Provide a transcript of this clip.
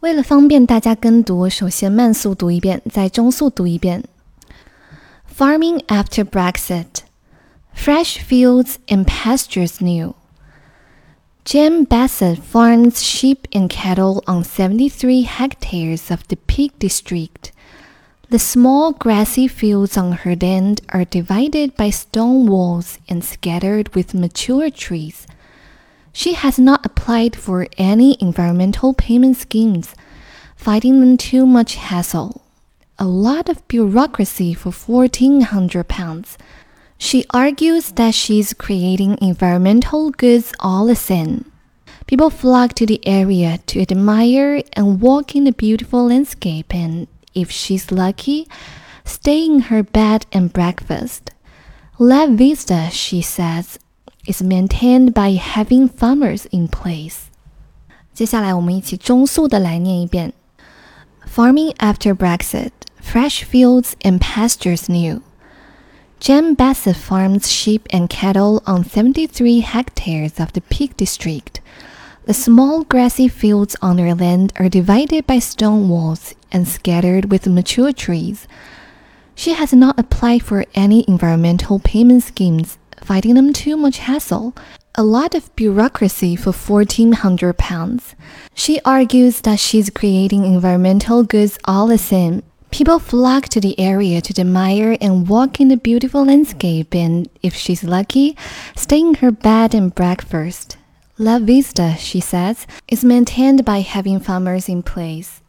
为了方便大家跟读，首先慢速读一遍，再中速读一遍。Farming after Brexit, fresh fields and pastures new. Jim Bassett farms sheep and cattle on 73 hectares of the Peak District. The small grassy fields on her land are divided by stone walls and scattered with mature trees. she has not applied for any environmental payment schemes, finding them too much hassle. A lot of bureaucracy for £1,400. She argues that she's creating environmental goods all the same. People flock to the area to admire and walk in the beautiful landscape and, if she's lucky, stay in her bed and breakfast. La Vista, she says, is maintained by having farmers in place. 接下来我们一起中速的来念一遍。Farming after Brexit, fresh fields and pastures new. Jem Bassett farms sheep and cattle on 73 hectares of the Peak District. The small grassy fields on her land are divided by stone walls and scattered with mature trees. She has not applied for any environmental payment schemes, finding them too much hassle. A lot of bureaucracy for £1,400. She argues that she's creating environmental goods all the same People flock to the area to admire and walk in the beautiful landscape and, if she's lucky, stay in her bed and breakfast. La Vista, she says, is maintained by having farmers in place.